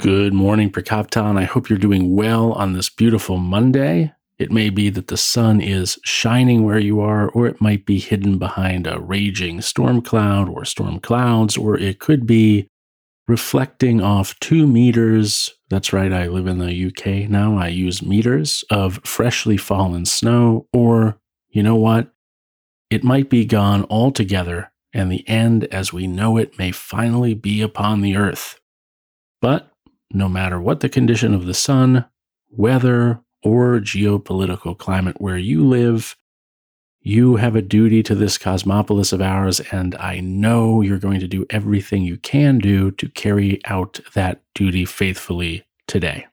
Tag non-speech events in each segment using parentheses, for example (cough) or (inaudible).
Good morning, Prokopton. I hope you're doing well on this beautiful Monday. It may be that the sun is shining where you are, or it might be hidden behind a raging storm cloud or storm clouds, or it could be reflecting off two meters. That's right, I live in the UK now. I use meters of freshly fallen snow, or you know what? It might be gone altogether, and the end as we know it may finally be upon the earth. But no matter what the condition of the sun, weather, or geopolitical climate where you live, you have a duty to this cosmopolis of ours, and I know you're going to do everything you can do to carry out that duty faithfully today.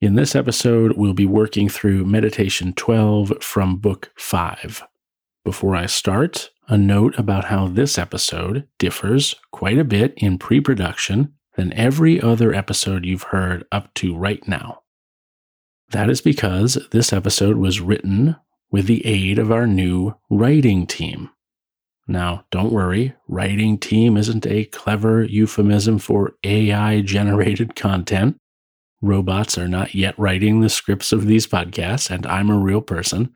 In this episode, we'll be working through Meditation 12 from Book 5. Before I start, a note about how this episode differs quite a bit in pre production than every other episode you've heard up to right now. That is because this episode was written with the aid of our new writing team. Now, don't worry, writing team isn't a clever euphemism for AI generated (laughs) content. Robots are not yet writing the scripts of these podcasts, and I'm a real person.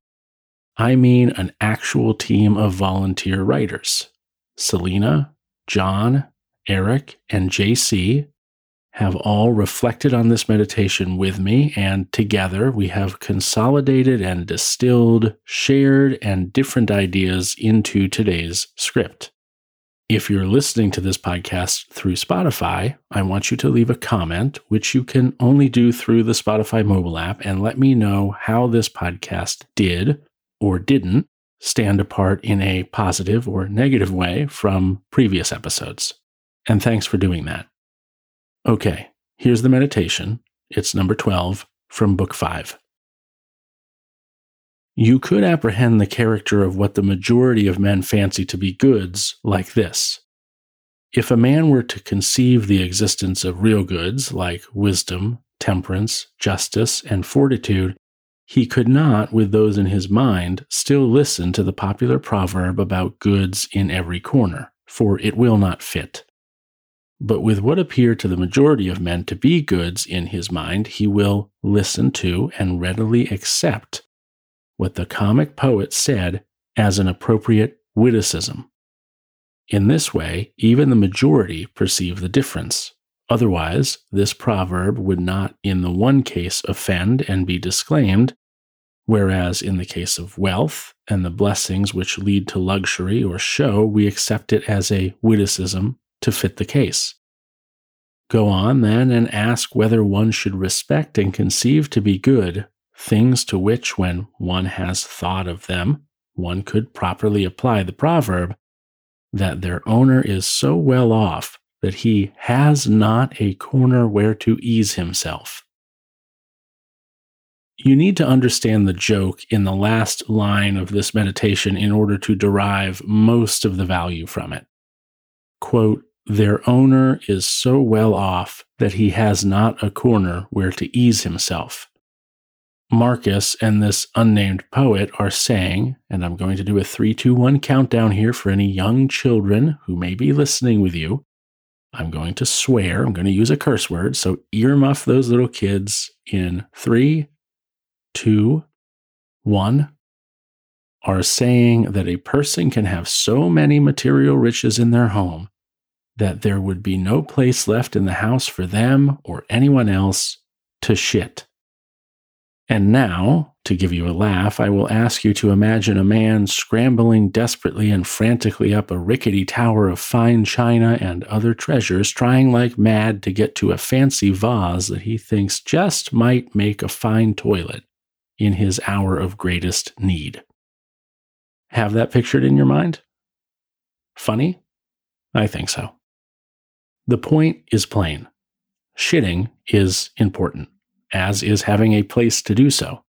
I mean an actual team of volunteer writers. Selena, John, Eric, and JC have all reflected on this meditation with me, and together we have consolidated and distilled, shared, and different ideas into today's script. If you're listening to this podcast through Spotify, I want you to leave a comment, which you can only do through the Spotify mobile app, and let me know how this podcast did or didn't stand apart in a positive or negative way from previous episodes. And thanks for doing that. Okay, here's the meditation. It's number 12 from Book 5. You could apprehend the character of what the majority of men fancy to be goods like this. If a man were to conceive the existence of real goods like wisdom, temperance, justice, and fortitude, he could not, with those in his mind, still listen to the popular proverb about goods in every corner, for it will not fit. But with what appear to the majority of men to be goods in his mind, he will listen to and readily accept what the comic poet said as an appropriate witticism. In this way, even the majority perceive the difference. Otherwise, this proverb would not in the one case offend and be disclaimed, whereas in the case of wealth and the blessings which lead to luxury or show, we accept it as a witticism to fit the case. Go on then and ask whether one should respect and conceive to be good things to which, when one has thought of them, one could properly apply the proverb that their owner is so well off that he has not a corner where to ease himself. You need to understand the joke in the last line of this meditation in order to derive most of the value from it. Quote, their owner is so well off that he has not a corner where to ease himself. Marcus and this unnamed poet are saying, and I'm going to do a three, two, one countdown here for any young children who may be listening with you. I'm going to swear, I'm going to use a curse word. So earmuff those little kids in three, two, one. Are saying that a person can have so many material riches in their home that there would be no place left in the house for them or anyone else to shit. And now, to give you a laugh, I will ask you to imagine a man scrambling desperately and frantically up a rickety tower of fine china and other treasures, trying like mad to get to a fancy vase that he thinks just might make a fine toilet in his hour of greatest need. Have that pictured in your mind? Funny? I think so. The point is plain shitting is important as is having a place to do so.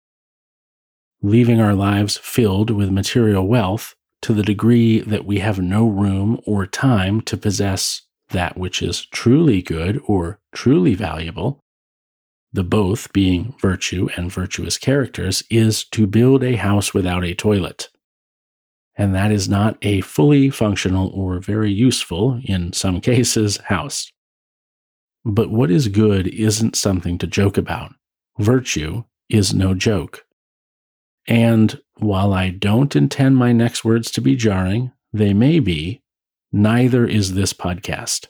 Leaving our lives filled with material wealth to the degree that we have no room or time to possess that which is truly good or truly valuable, the both being virtue and virtuous characters, is to build a house without a toilet. And that is not a fully functional or very useful, in some cases, house. But what is good isn't something to joke about. Virtue is no joke. And while I don't intend my next words to be jarring, they may be, neither is this podcast.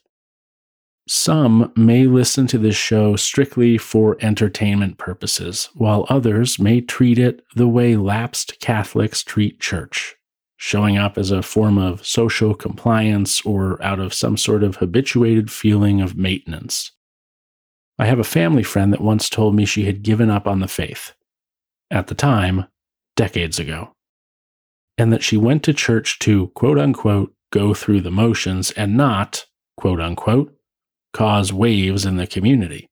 Some may listen to this show strictly for entertainment purposes, while others may treat it the way lapsed Catholics treat church showing up as a form of social compliance or out of some sort of habituated feeling of maintenance. I have a family friend that once told me she had given up on the faith. At the time, decades ago. And that she went to church to quote unquote go through the motions and not, quote unquote, cause waves in the community.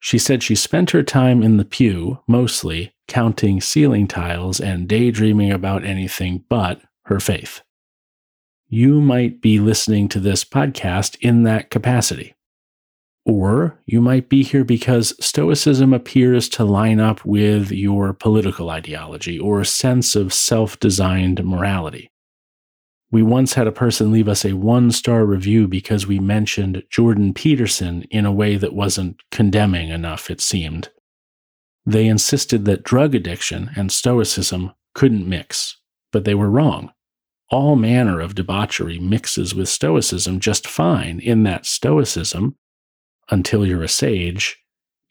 She said she spent her time in the pew, mostly, counting ceiling tiles and daydreaming about anything but her faith. You might be listening to this podcast in that capacity. Or you might be here because Stoicism appears to line up with your political ideology or sense of self designed morality. We once had a person leave us a one star review because we mentioned Jordan Peterson in a way that wasn't condemning enough, it seemed. They insisted that drug addiction and Stoicism couldn't mix, but they were wrong. All manner of debauchery mixes with Stoicism just fine, in that Stoicism, until you're a sage,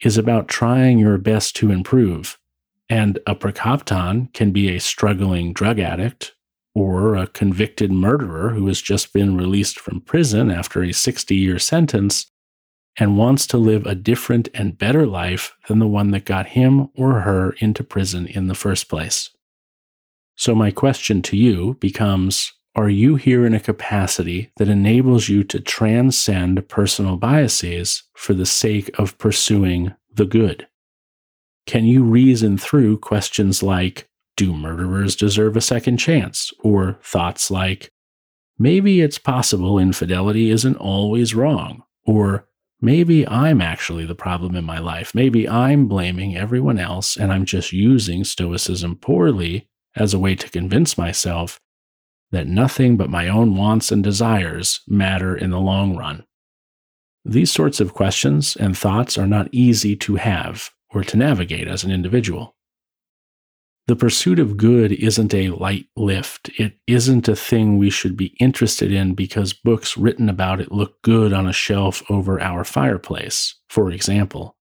is about trying your best to improve. And a Prokopton can be a struggling drug addict or a convicted murderer who has just been released from prison after a 60 year sentence and wants to live a different and better life than the one that got him or her into prison in the first place. So, my question to you becomes Are you here in a capacity that enables you to transcend personal biases for the sake of pursuing the good? Can you reason through questions like Do murderers deserve a second chance? Or thoughts like, Maybe it's possible infidelity isn't always wrong. Or maybe I'm actually the problem in my life. Maybe I'm blaming everyone else and I'm just using Stoicism poorly as a way to convince myself that nothing but my own wants and desires matter in the long run. These sorts of questions and thoughts are not easy to have or to navigate as an individual. The pursuit of good isn't a light lift. It isn't a thing we should be interested in because books written about it look good on a shelf over our fireplace, for example.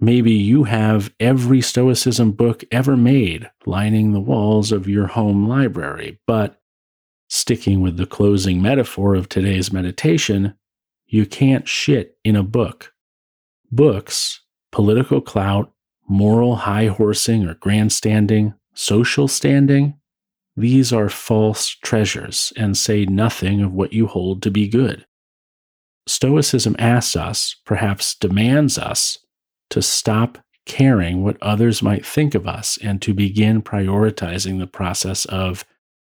Maybe you have every Stoicism book ever made lining the walls of your home library, but sticking with the closing metaphor of today's meditation, you can't shit in a book. Books, political clout, moral high horsing or grandstanding, social standing, these are false treasures and say nothing of what you hold to be good. Stoicism asks us, perhaps demands us, to stop caring what others might think of us and to begin prioritizing the process of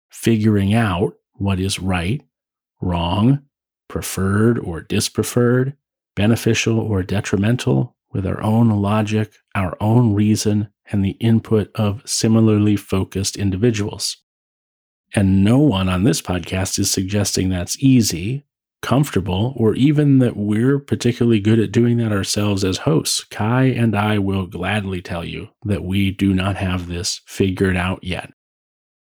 figuring out what is right, wrong, preferred or dispreferred, beneficial or detrimental, with our own logic, our own reason, and the input of similarly focused individuals. And no one on this podcast is suggesting that's easy, comfortable, or even that we're particularly good at doing that ourselves as hosts. Kai and I will gladly tell you that we do not have this figured out yet.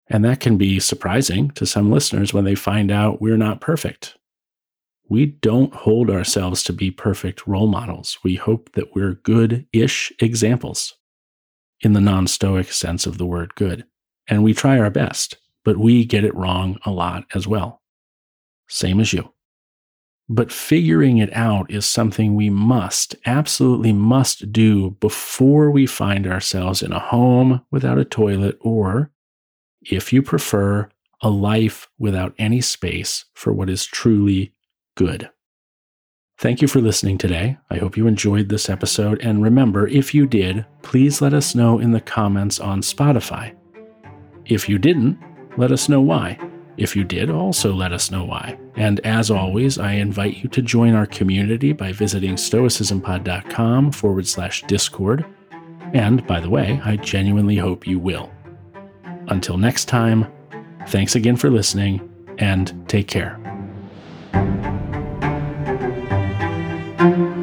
And that can be surprising to some listeners when they find out we're not perfect. We don't hold ourselves to be perfect role models. We hope that we're good ish examples in the non stoic sense of the word good. And we try our best, but we get it wrong a lot as well. Same as you. But figuring it out is something we must, absolutely must do before we find ourselves in a home without a toilet or, if you prefer, a life without any space for what is truly good. Thank you for listening today. I hope you enjoyed this episode. And remember, if you did, please let us know in the comments on Spotify. If you didn't, let us know why. If you did, also let us know why. And as always, I invite you to join our community by visiting stoicismpod.com forward slash discord. And by the way, I genuinely hope you will. Until next time, thanks again for listening and take care. Thank you